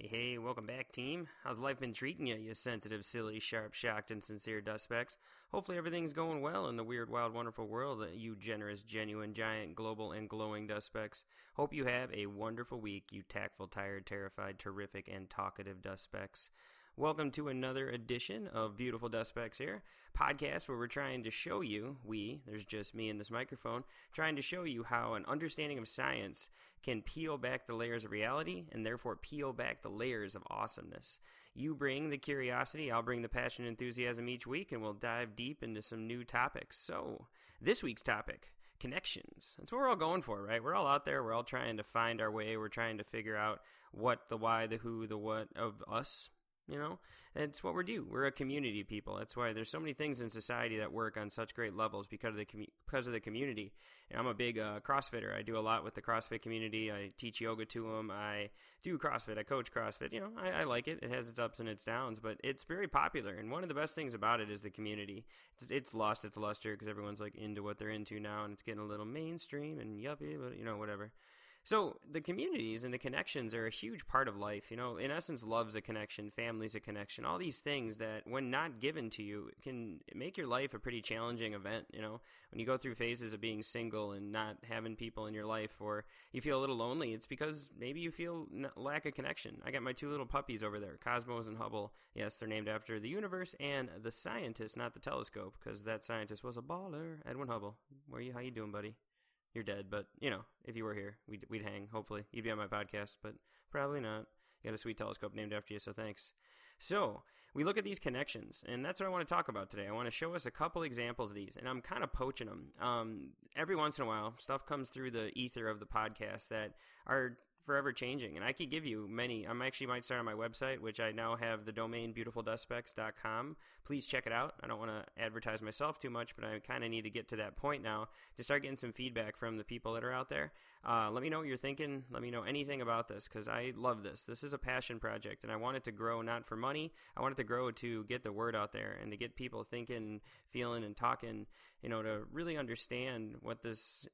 Hey, hey, welcome back, team. How's life been treating you, you sensitive, silly, sharp, shocked, and sincere dust specks? Hopefully, everything's going well in the weird, wild, wonderful world, that you generous, genuine, giant, global, and glowing dust specks. Hope you have a wonderful week, you tactful, tired, terrified, terrific, and talkative dust specks. Welcome to another edition of Beautiful Dust Specks here, podcast where we're trying to show you, we, there's just me and this microphone, trying to show you how an understanding of science can peel back the layers of reality and therefore peel back the layers of awesomeness. You bring the curiosity, I'll bring the passion and enthusiasm each week, and we'll dive deep into some new topics. So, this week's topic connections. That's what we're all going for, right? We're all out there. We're all trying to find our way. We're trying to figure out what, the why, the who, the what of us you know, it's what we do. We're a community people. That's why there's so many things in society that work on such great levels because of the com- because of the community. And I'm a big uh, CrossFitter. I do a lot with the CrossFit community. I teach yoga to them. I do CrossFit. I coach CrossFit. You know, I, I like it. It has its ups and its downs, but it's very popular. And one of the best things about it is the community. It's, it's lost its luster because everyone's like into what they're into now, and it's getting a little mainstream and yuppie, but you know, whatever. So the communities and the connections are a huge part of life. You know, in essence, love's a connection, family's a connection. All these things that, when not given to you, can make your life a pretty challenging event. You know, when you go through phases of being single and not having people in your life, or you feel a little lonely, it's because maybe you feel lack of connection. I got my two little puppies over there, Cosmos and Hubble. Yes, they're named after the universe and the scientist, not the telescope, because that scientist was a baller, Edwin Hubble. Where you? How you doing, buddy? You're dead. But you know, if you were here, we'd we'd hang. Hopefully, you'd be on my podcast, but probably not. You got a sweet telescope named after you, so thanks. So we look at these connections, and that's what I want to talk about today. I want to show us a couple examples of these, and I'm kind of poaching them. Um, every once in a while, stuff comes through the ether of the podcast that are forever changing. And I could give you many. I'm actually might start on my website, which I now have the domain beautifuldustspecks.com. Please check it out. I don't want to advertise myself too much, but I kind of need to get to that point now to start getting some feedback from the people that are out there. Uh, let me know what you're thinking. Let me know anything about this because I love this. This is a passion project, and I want it to grow not for money. I want it to grow to get the word out there and to get people thinking, feeling, and talking. You know, to really understand what this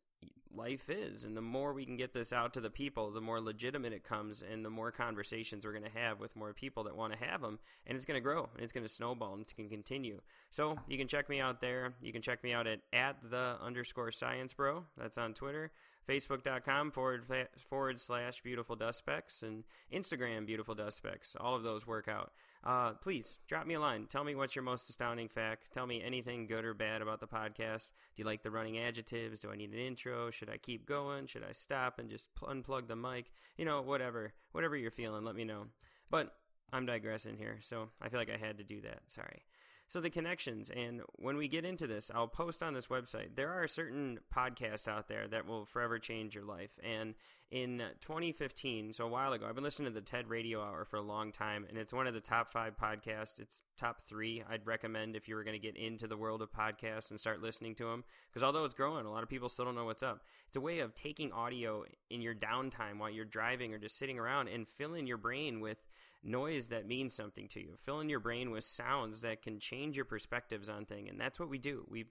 life is. And the more we can get this out to the people, the more legitimate it comes and the more conversations we're going to have with more people that want to have them. And it's going to grow and it's going to snowball and going to continue. So you can check me out there. You can check me out at, at the underscore science bro. That's on Twitter facebook.com forward, forward slash beautiful dust specks and Instagram beautiful dust specks. All of those work out. Uh, please drop me a line. Tell me what's your most astounding fact. Tell me anything good or bad about the podcast. Do you like the running adjectives? Do I need an intro? Should I keep going? Should I stop and just unplug the mic? You know, whatever. Whatever you're feeling, let me know. But I'm digressing here, so I feel like I had to do that. Sorry. So the connections, and when we get into this, I'll post on this website. There are certain podcasts out there that will forever change your life. And in 2015, so a while ago, I've been listening to the TED Radio Hour for a long time, and it's one of the top five podcasts. It's top three I'd recommend if you were going to get into the world of podcasts and start listening to them. Because although it's growing, a lot of people still don't know what's up. It's a way of taking audio in your downtime while you're driving or just sitting around and filling your brain with noise that means something to you. Filling your brain with sounds that can change your perspectives on things. And that's what we do. We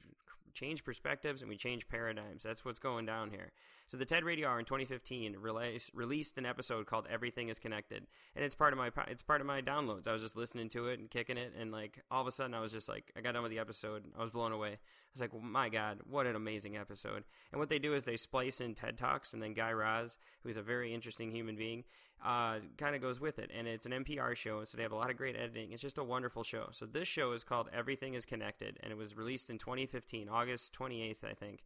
change perspectives and we change paradigms. That's what's going down here. So the TED Radio Hour in 2015 release, released an episode called "Everything Is Connected," and it's part of my it's part of my downloads. I was just listening to it and kicking it, and like all of a sudden, I was just like, I got done with the episode. I was blown away. I was like, well, my God, what an amazing episode! And what they do is they splice in TED talks, and then Guy Raz, who's a very interesting human being, uh, kind of goes with it. And it's an NPR show, so they have a lot of great editing. It's just a wonderful show. So this show is called "Everything Is Connected," and it was released in 2015, August 28th, I think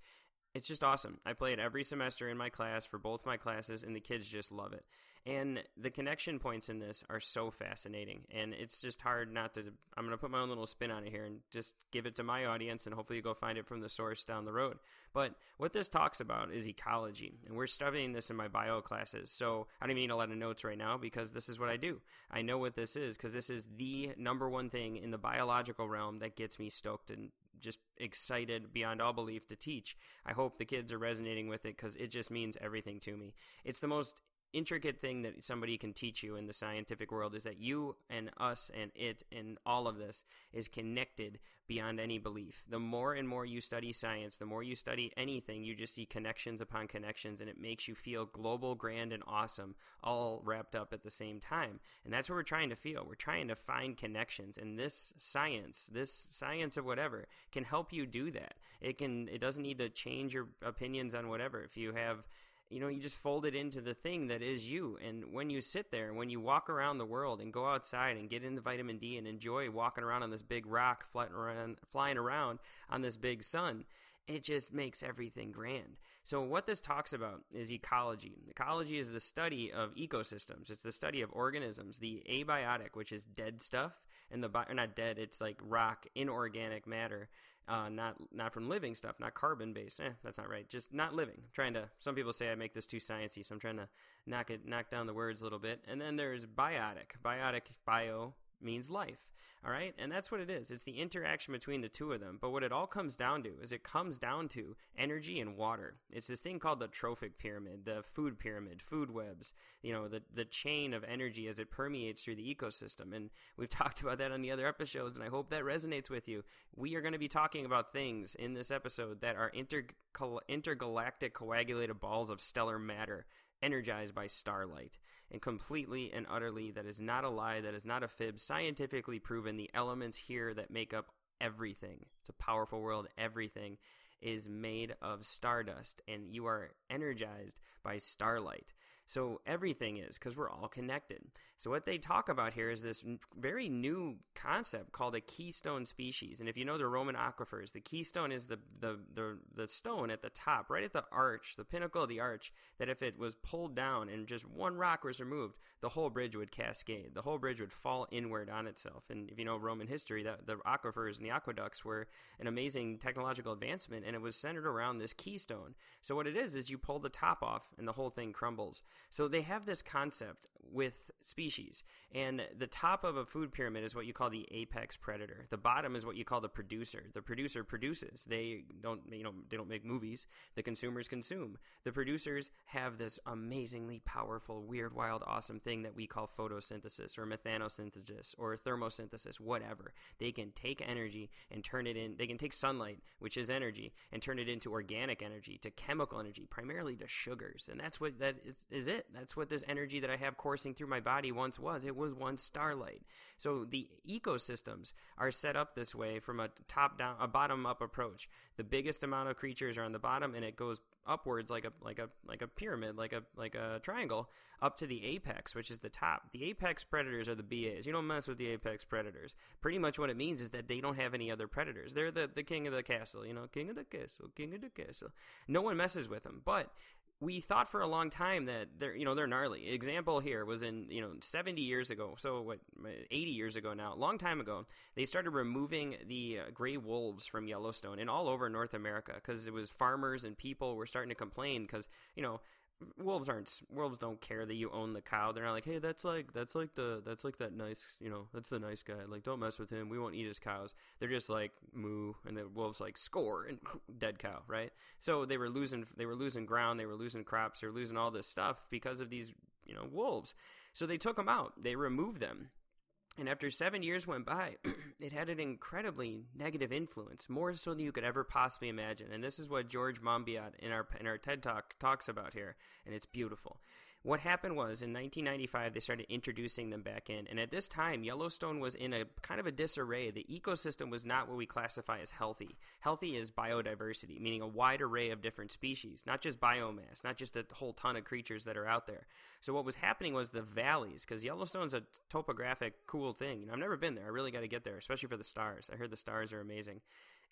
it's just awesome. I play it every semester in my class for both my classes, and the kids just love it. And the connection points in this are so fascinating, and it's just hard not to. I'm going to put my own little spin on it here and just give it to my audience, and hopefully you go find it from the source down the road. But what this talks about is ecology, and we're studying this in my bio classes. So I don't even need a lot of notes right now because this is what I do. I know what this is because this is the number one thing in the biological realm that gets me stoked and just excited beyond all belief to teach. I hope the kids are resonating with it because it just means everything to me. It's the most intricate thing that somebody can teach you in the scientific world is that you and us and it and all of this is connected beyond any belief. The more and more you study science, the more you study anything, you just see connections upon connections and it makes you feel global, grand, and awesome all wrapped up at the same time. And that's what we're trying to feel. We're trying to find connections and this science, this science of whatever can help you do that. It can it doesn't need to change your opinions on whatever. If you have you know, you just fold it into the thing that is you. And when you sit there, when you walk around the world and go outside and get into vitamin D and enjoy walking around on this big rock, flying around, flying around on this big sun, it just makes everything grand. So, what this talks about is ecology. Ecology is the study of ecosystems, it's the study of organisms. The abiotic, which is dead stuff, and the, or not dead, it's like rock, inorganic matter uh, not not from living stuff, not carbon based. Eh, that's not right. Just not living. I'm trying to. Some people say I make this too sciencey, so I'm trying to knock it knock down the words a little bit. And then there's biotic. Biotic bio means life. All right. And that's what it is. It's the interaction between the two of them. But what it all comes down to is it comes down to energy and water. It's this thing called the trophic pyramid, the food pyramid, food webs, you know, the, the chain of energy as it permeates through the ecosystem. And we've talked about that on the other episodes, and I hope that resonates with you. We are going to be talking about things in this episode that are inter- intergalactic coagulated balls of stellar matter energized by starlight. And completely and utterly, that is not a lie, that is not a fib, scientifically proven. The elements here that make up everything, it's a powerful world, everything is made of stardust, and you are energized by starlight. So everything is because we're all connected. So what they talk about here is this very new concept called a keystone species. And if you know the Roman aquifers, the keystone is the, the, the, the stone at the top, right at the arch, the pinnacle of the arch, that if it was pulled down and just one rock was removed, the whole bridge would cascade. The whole bridge would fall inward on itself. And if you know Roman history, that the aquifers and the aqueducts were an amazing technological advancement, and it was centered around this keystone. So what it is is you pull the top off, and the whole thing crumbles. So they have this concept with species, and the top of a food pyramid is what you call the apex predator. The bottom is what you call the producer. The producer produces. They don't, you know, they don't make movies. The consumers consume. The producers have this amazingly powerful, weird, wild, awesome thing that we call photosynthesis or methanosynthesis or thermosynthesis, whatever. They can take energy and turn it in. They can take sunlight, which is energy, and turn it into organic energy, to chemical energy, primarily to sugars, and that's what that is, is it. That's what this energy that I have coursing through my body once was. It was once starlight. So the ecosystems are set up this way from a top down, a bottom up approach. The biggest amount of creatures are on the bottom, and it goes upwards like a like a like a pyramid, like a like a triangle, up to the apex, which is the top. The apex predators are the BAs. You don't mess with the apex predators. Pretty much what it means is that they don't have any other predators. They're the the king of the castle. You know, king of the castle, king of the castle. No one messes with them. But we thought for a long time that they're you know they're gnarly. Example here was in you know 70 years ago, so what 80 years ago now, long time ago, they started removing the uh, gray wolves from Yellowstone and all over North America because it was farmers and people were starting to complain because you know wolves aren't wolves don't care that you own the cow. They're not like hey that's like that's like the that's like that nice you know that's the nice guy. Like don't mess with him. We won't eat his cows. They're just like moo and the wolves like score and dead cow right? So they were losing they were losing ground they were losing crops they were losing all this stuff because of these you know wolves. So they took them out. They removed them and after seven years went by, it had an incredibly negative influence, more so than you could ever possibly imagine. And this is what George Monbiot in our in our TED Talk talks about here, and it's beautiful. What happened was in 1995 they started introducing them back in, and at this time Yellowstone was in a kind of a disarray. The ecosystem was not what we classify as healthy. Healthy is biodiversity, meaning a wide array of different species, not just biomass, not just a whole ton of creatures that are out there. So what was happening was the valleys, because Yellowstone's a topographic cool thing. You know, I've never been there. I really got to get there, especially for the stars. I heard the stars are amazing.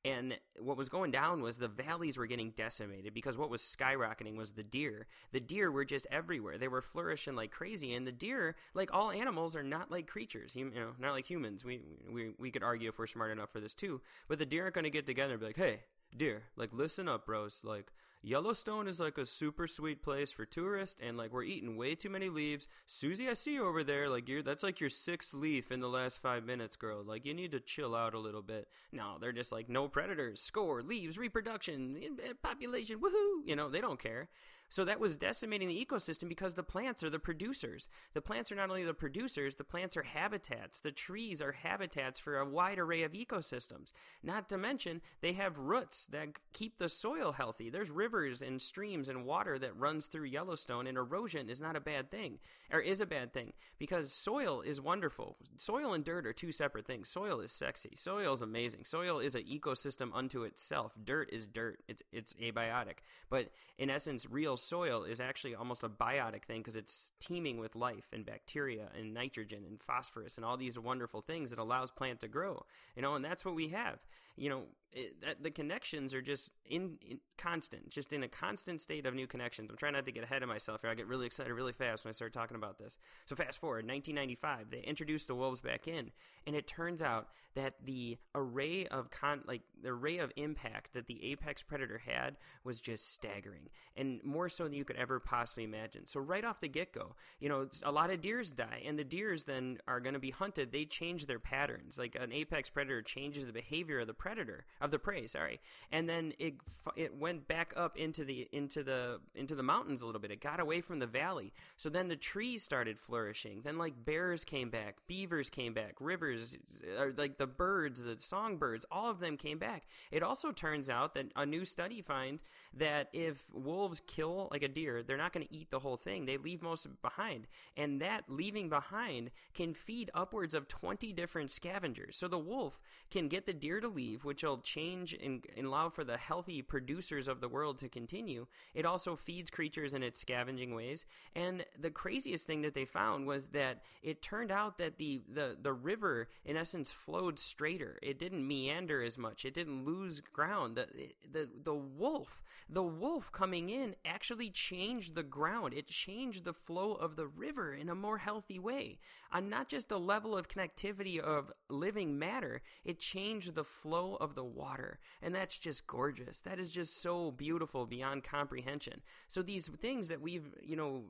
And what was going down was the valleys were getting decimated because what was skyrocketing was the deer. The deer were just everywhere. They were flourishing like crazy. And the deer, like all animals, are not like creatures. You know, not like humans. We we we could argue if we're smart enough for this too. But the deer aren't going to get together and be like, "Hey, deer, like listen up, bros. Like Yellowstone is like a super sweet place for tourists, and like we're eating way too many leaves. Susie, I see you over there. Like you're that's like your sixth leaf in the last five minutes, girl. Like you need to chill out a little bit. No, they're just like no predators, score, leaves, reproduction, population, woohoo. You know they don't care. So that was decimating the ecosystem because the plants are the producers. The plants are not only the producers, the plants are habitats. The trees are habitats for a wide array of ecosystems. Not to mention, they have roots that keep the soil healthy. There's rivers and streams and water that runs through Yellowstone, and erosion is not a bad thing, or is a bad thing, because soil is wonderful. Soil and dirt are two separate things. Soil is sexy. Soil is amazing. Soil is an ecosystem unto itself. Dirt is dirt. It's it's abiotic. But in essence, real soil is actually almost a biotic thing because it's teeming with life and bacteria and nitrogen and phosphorus and all these wonderful things that allows plant to grow. You know, and that's what we have. You know, it, that, the connections are just in, in, constant, just in a constant state of new connections. I'm trying not to get ahead of myself here. I get really excited really fast when I start talking about this. So fast forward, 1995, they introduced the wolves back in, and it turns out that the array of con, like the array of impact that the apex predator had was just staggering, and more so than you could ever possibly imagine. So right off the get go, you know, a lot of deers die, and the deers then are going to be hunted. They change their patterns. Like an apex predator changes the behavior of the predator of the prey. Sorry, and then it it went back up into the into the into the mountains a little bit. It got away from the valley. So then the trees started flourishing. Then like bears came back, beavers came back, rivers, uh, or like the birds, the songbirds, all of them came back. It also turns out that a new study finds that if wolves kill like a deer, they're not going to eat the whole thing. They leave most behind, and that leaving behind can feed upwards of 20 different scavengers. So the wolf can get the deer to leave, which will change and allow for the healthy producers of the world to continue. It also feeds creatures in its scavenging ways. And the craziest thing that they found was that it turned out that the, the, the river, in essence, flowed straighter. It didn't meander as much. It didn't lose ground. The, the, the wolf, the wolf coming in actually changed the ground. It changed the flow of the river in a more healthy way. On not just the level of connectivity of living matter, it changed the flow of the water. And that's just gorgeous. That is just so beautiful beyond comprehension. So these things that we've, you know,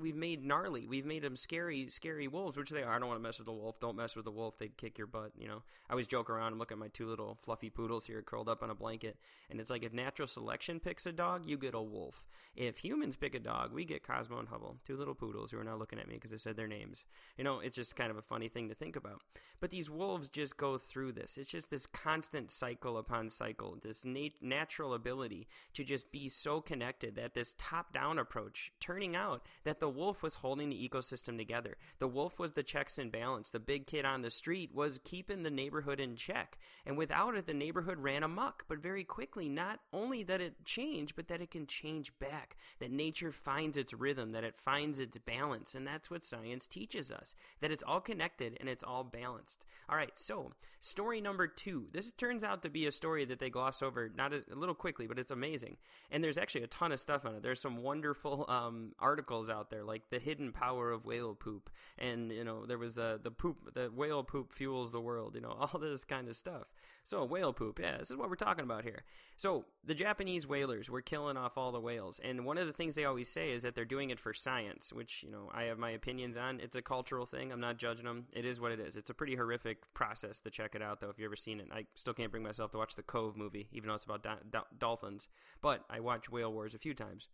we've made gnarly, we've made them scary, scary wolves, which they are. I don't want to mess with the wolf. Don't mess with the wolf. They'd kick your butt, you know. I always joke around and look at my two little fluffy poodles here curled up on a blanket. And it's like if natural selection picks a dog, you get a wolf. If humans pick a dog, we get Cosmo and Hubble, two little poodles who are now looking at me because I said their names. You know, it's just kind of a funny thing to think about. But these wolves just go through this. It's just this constant cycle upon cycle, this nat- natural ability to just be so connected that this top down approach turning out that the wolf was holding the ecosystem together. The wolf was the checks and balance. The big kid on the street was keeping the neighborhood in check. And without it, the neighborhood ran amok. But very quickly, not only that it changed, but that it can change back. That nature finds its rhythm, that it finds its balance. And that's what science teaches us that it's all connected and it's all balanced. All right, so story number two. This turns out to be a story that they gloss over not a, a little quickly, but it's amazing. And there's actually a ton of stuff on it. There's some wonderful um, articles out there, like the hidden power of whale poop, and you know there was the the poop, the whale poop fuels the world. You know all this kind of stuff. So whale poop, yeah, this is what we're talking about here. So the Japanese whalers were killing off all the whales, and one of the things they always say is that they're doing it for science, which you know I have my opinions on. It's a cultural thing. I'm not judging them. It is what it is. It's a pretty horrific process to check it out, though. If you've ever seen it, I still can't bring myself to watch the Cove movie, even though it's about do- do- dolphins. But I watched Whale Wars a few times.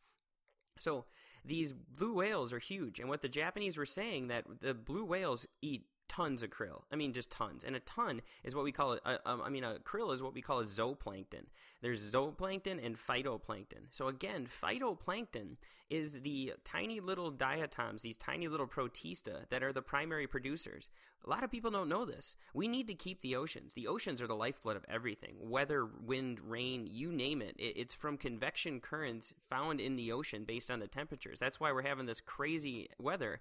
So these blue whales are huge, and what the Japanese were saying that the blue whales eat tons of krill. I mean, just tons. And a ton is what we call it. Uh, um, I mean, a krill is what we call a zooplankton. There's zooplankton and phytoplankton. So again, phytoplankton is the tiny little diatoms, these tiny little protista that are the primary producers. A lot of people don't know this. We need to keep the oceans. The oceans are the lifeblood of everything. Weather, wind, rain, you name it. It's from convection currents found in the ocean based on the temperatures. That's why we're having this crazy weather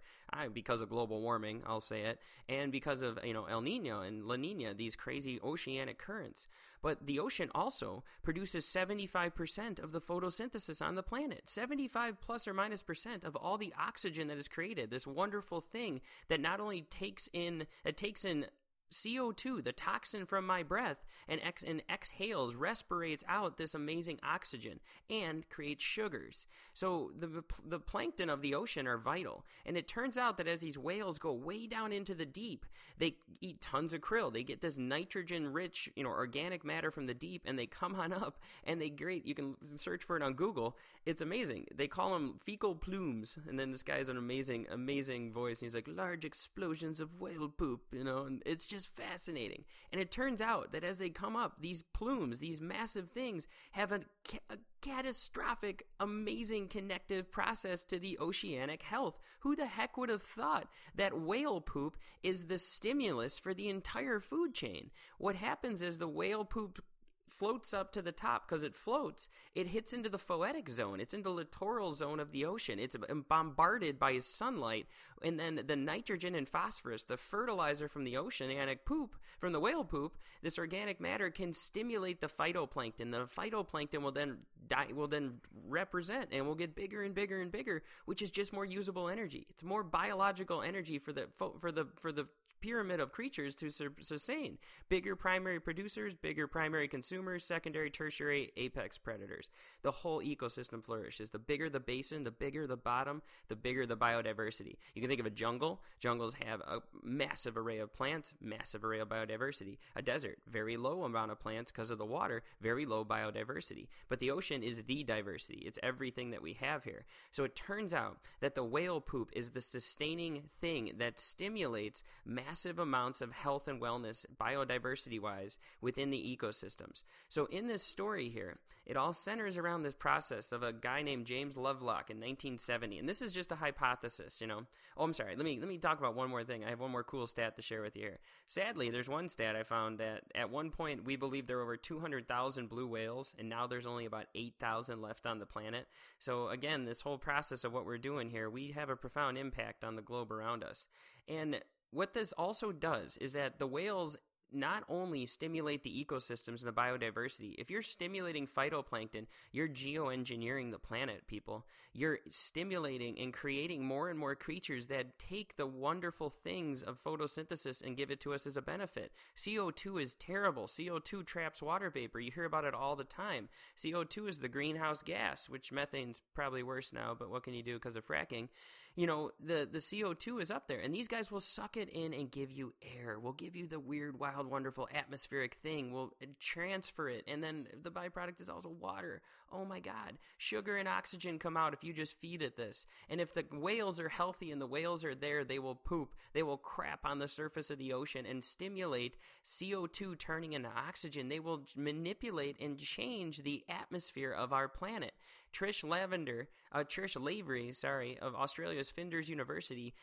because of global warming, I'll say it, and because of, you know, El Nino and La Nina, these crazy oceanic currents. But the ocean also produces 75% of the photosynthesis on the planet. 75 plus or minus percent of all the oxygen that is created. This wonderful thing that not only takes in, it takes in CO2, the toxin from my breath, and, ex- and exhales, respirates out this amazing oxygen and creates sugars. So the, the plankton of the ocean are vital. And it turns out that as these whales go way down into the deep, they eat tons of krill. They get this nitrogen rich, you know, organic matter from the deep and they come on up and they great. You can search for it on Google. It's amazing. They call them fecal plumes. And then this guy has an amazing, amazing voice. And he's like, large explosions of whale poop, you know, and it's just fascinating. And it turns out that as they come up, these plumes, these massive things, have a, a catastrophic, amazing connective process to the oceanic health. Who the heck would have thought that whale poop is the stimulus for the entire food chain? What happens is the whale poop floats up to the top because it floats, it hits into the photic zone. It's in the littoral zone of the ocean. It's bombarded by sunlight, and then the nitrogen and phosphorus, the fertilizer from the oceanic poop, from the whale poop, this organic matter can stimulate the phytoplankton. The phytoplankton will then die, will then represent and will get bigger and bigger and bigger, which is just more usable energy. It's more biological energy for the for the for the pyramid of creatures to sustain. Bigger primary producers, bigger primary consumers, secondary, tertiary, apex predators. The whole ecosystem flourishes. The bigger the basin, the bigger the bottom, the bigger the biodiversity. You can think of a jungle. Jungles have a massive array of plants, massive array of biodiversity. A desert, very low amount of plants because of the water, very low biodiversity. But the ocean is the diversity. It's everything that we have here. So it turns out that the whale poop is the sustaining thing that stimulates mass massive amounts of health and wellness, biodiversity wise, within the ecosystems. So, in this story here, it all centers around this process of a guy named James Lovelock in 1970. And this is just a hypothesis, you know. Oh, I'm sorry. Let me let me talk about one more thing. I have one more cool stat to share with you here. Sadly, there's one stat I found that at one point we believed there were over 200,000 blue whales, and now there's only about 8,000 left on the planet. So again, this whole process of what we're doing here, we have a profound impact on the globe around us. And what this also does is that the whales not only stimulate the ecosystems and the biodiversity, if you're stimulating phytoplankton, you're geoengineering the planet, people. You're stimulating and creating more and more creatures that take the wonderful things of photosynthesis and give it to us as a benefit. CO2 is terrible. CO2 traps water vapor. You hear about it all the time. CO2 is the greenhouse gas, which methane's probably worse now, but what can you do because of fracking? You know, the, the CO2 is up there. And these guys will suck it in and give you air. We'll give you the weird, wild, wonderful atmospheric thing. We'll transfer it. And then the byproduct is also water. Oh my God. Sugar and oxygen come out if you just feed it this. And if the whales are healthy and the whales are there, they will poop. They will crap on the surface of the ocean and stimulate CO2 turning into oxygen. They will manipulate and change the atmosphere of our planet. Trish Lavender, uh, Trish Lavery, sorry, of Australia's Flinders University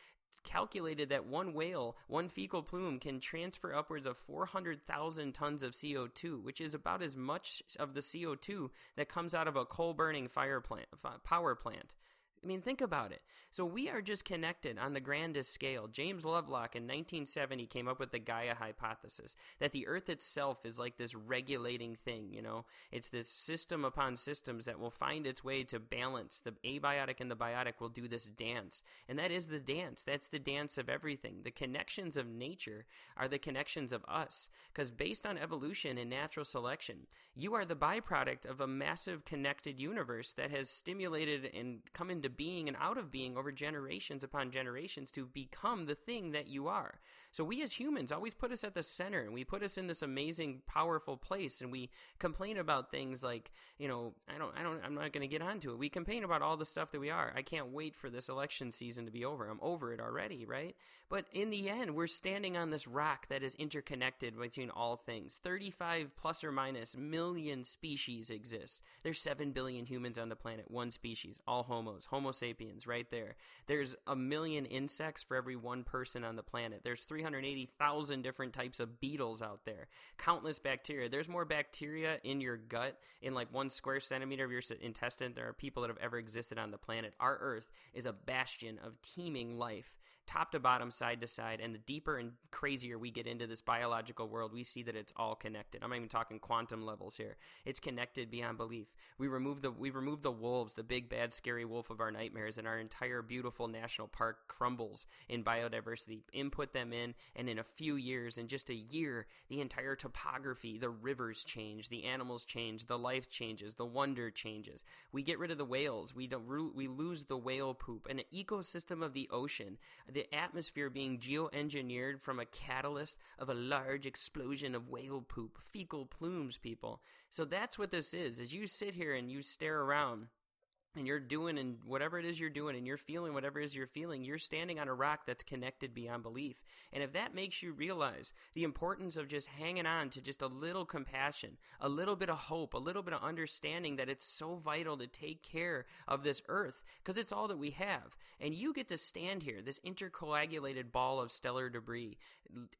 calculated that one whale, one fecal plume, can transfer upwards of 400,000 tons of CO2, which is about as much of the CO2 that comes out of a coal burning fire plant, power plant. I mean, think about it. So we are just connected on the grandest scale. James Lovelock in 1970 came up with the Gaia hypothesis that the Earth itself is like this regulating thing, you know? It's this system upon systems that will find its way to balance. The abiotic and the biotic will do this dance. And that is the dance. That's the dance of everything. The connections of nature are the connections of us. Because based on evolution and natural selection, you are the byproduct of a massive connected universe that has stimulated and come into being and out of being over generations upon generations to become the thing that you are. So we as humans always put us at the center and we put us in this amazing, powerful place and we complain about things like, you know, I don't, I don't, I'm not going to get onto it. We complain about all the stuff that we are. I can't wait for this election season to be over. I'm over it already, right? But in the end, we're standing on this rock that is interconnected between all things. 35 plus or minus million species exist. There's 7 billion humans on the planet, one species, all homos, Homo sapiens, right there. There's a million insects for every one person on the planet. There's 380,000 different types of beetles out there. Countless bacteria. There's more bacteria in your gut in like one square centimeter of your intestine. Than there are people that have ever existed on the planet. Our Earth is a bastion of teeming life top to bottom, side to side. And the deeper and crazier we get into this biological world, we see that it's all connected. I'm not even talking quantum levels here. It's connected beyond belief. We remove the we remove the wolves, the big bad scary wolf of our nightmares, and our entire beautiful national park crumbles in biodiversity. Input them in, and in a few years, in just a year, the entire topography, the rivers change, the animals change, the life changes, the wonder changes. We get rid of the whales. We don't we lose the whale poop. An ecosystem of the ocean, the atmosphere being geoengineered from a catalyst of a large explosion of whale poop, fecal plumes, people. So that's what this is. As you sit here and you stare around and you're doing and whatever it is you're doing and you're feeling whatever it is you're feeling, you're standing on a rock that's connected beyond belief. And if that makes you realize the importance of just hanging on to just a little compassion, a little bit of hope, a little bit of understanding that it's so vital to take care of this earth because it's all that we have. And you get to stand here, this intercoagulated ball of stellar debris,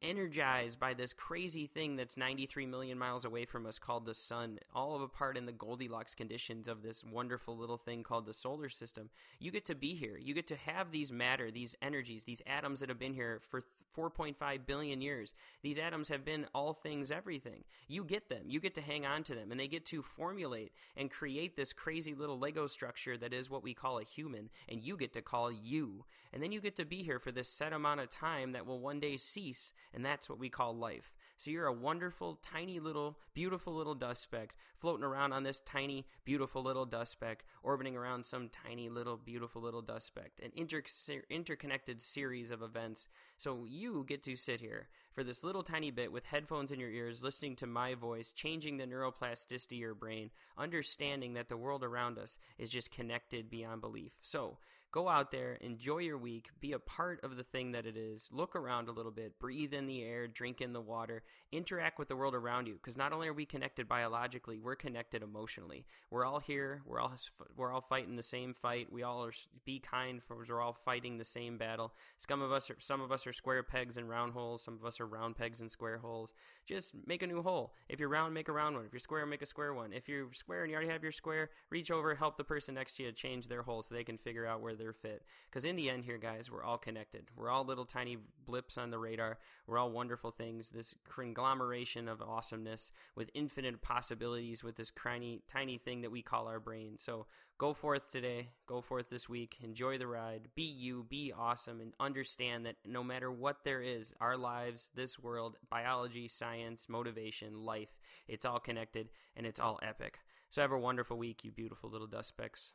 energized by this crazy thing that's 93 million miles away from us called the sun, all of a part in the Goldilocks conditions of this wonderful little thing called the solar system. You get to be here. You get to have these matter, these energies, these atoms that have been here for 4.5 billion years. These atoms have been all things, everything. You get them. You get to hang on to them, and they get to formulate and create this crazy little Lego structure that is what we call a human, and you get to call you. And then you get to be here for this set amount of time that will one day cease, and that's what we call life. So you're a wonderful, tiny little, beautiful little dust speck floating around on this tiny, beautiful little dust speck, orbiting around some tiny little, beautiful little dust speck. An inter- interconnected series of events. So you get to sit here for this little tiny bit with headphones in your ears, listening to my voice, changing the neuroplasticity of your brain, understanding that the world around us is just connected beyond belief. So, Go out there, enjoy your week, be a part of the thing that it is. Look around a little bit, breathe in the air, drink in the water, interact with the world around you because not only are we connected biologically, we're connected emotionally. We're all here, we're all we're all fighting the same fight. We all are be kind for we're all fighting the same battle. Some of us are some of us are square pegs and round holes, some of us are round pegs and square holes. Just make a new hole. If you're round, make a round one. If you're square, make a square one. If you're square and you already have your square, reach over, help the person next to you change their hole so they can figure out where their fit. Because in the end, here, guys, we're all connected. We're all little tiny blips on the radar. We're all wonderful things. This conglomeration of awesomeness with infinite possibilities with this tiny, tiny thing that we call our brain. So go forth today. Go forth this week. Enjoy the ride. Be you. Be awesome. And understand that no matter what there is, our lives, this world, biology, science, motivation, life, it's all connected and it's all epic. So have a wonderful week, you beautiful little dust specks.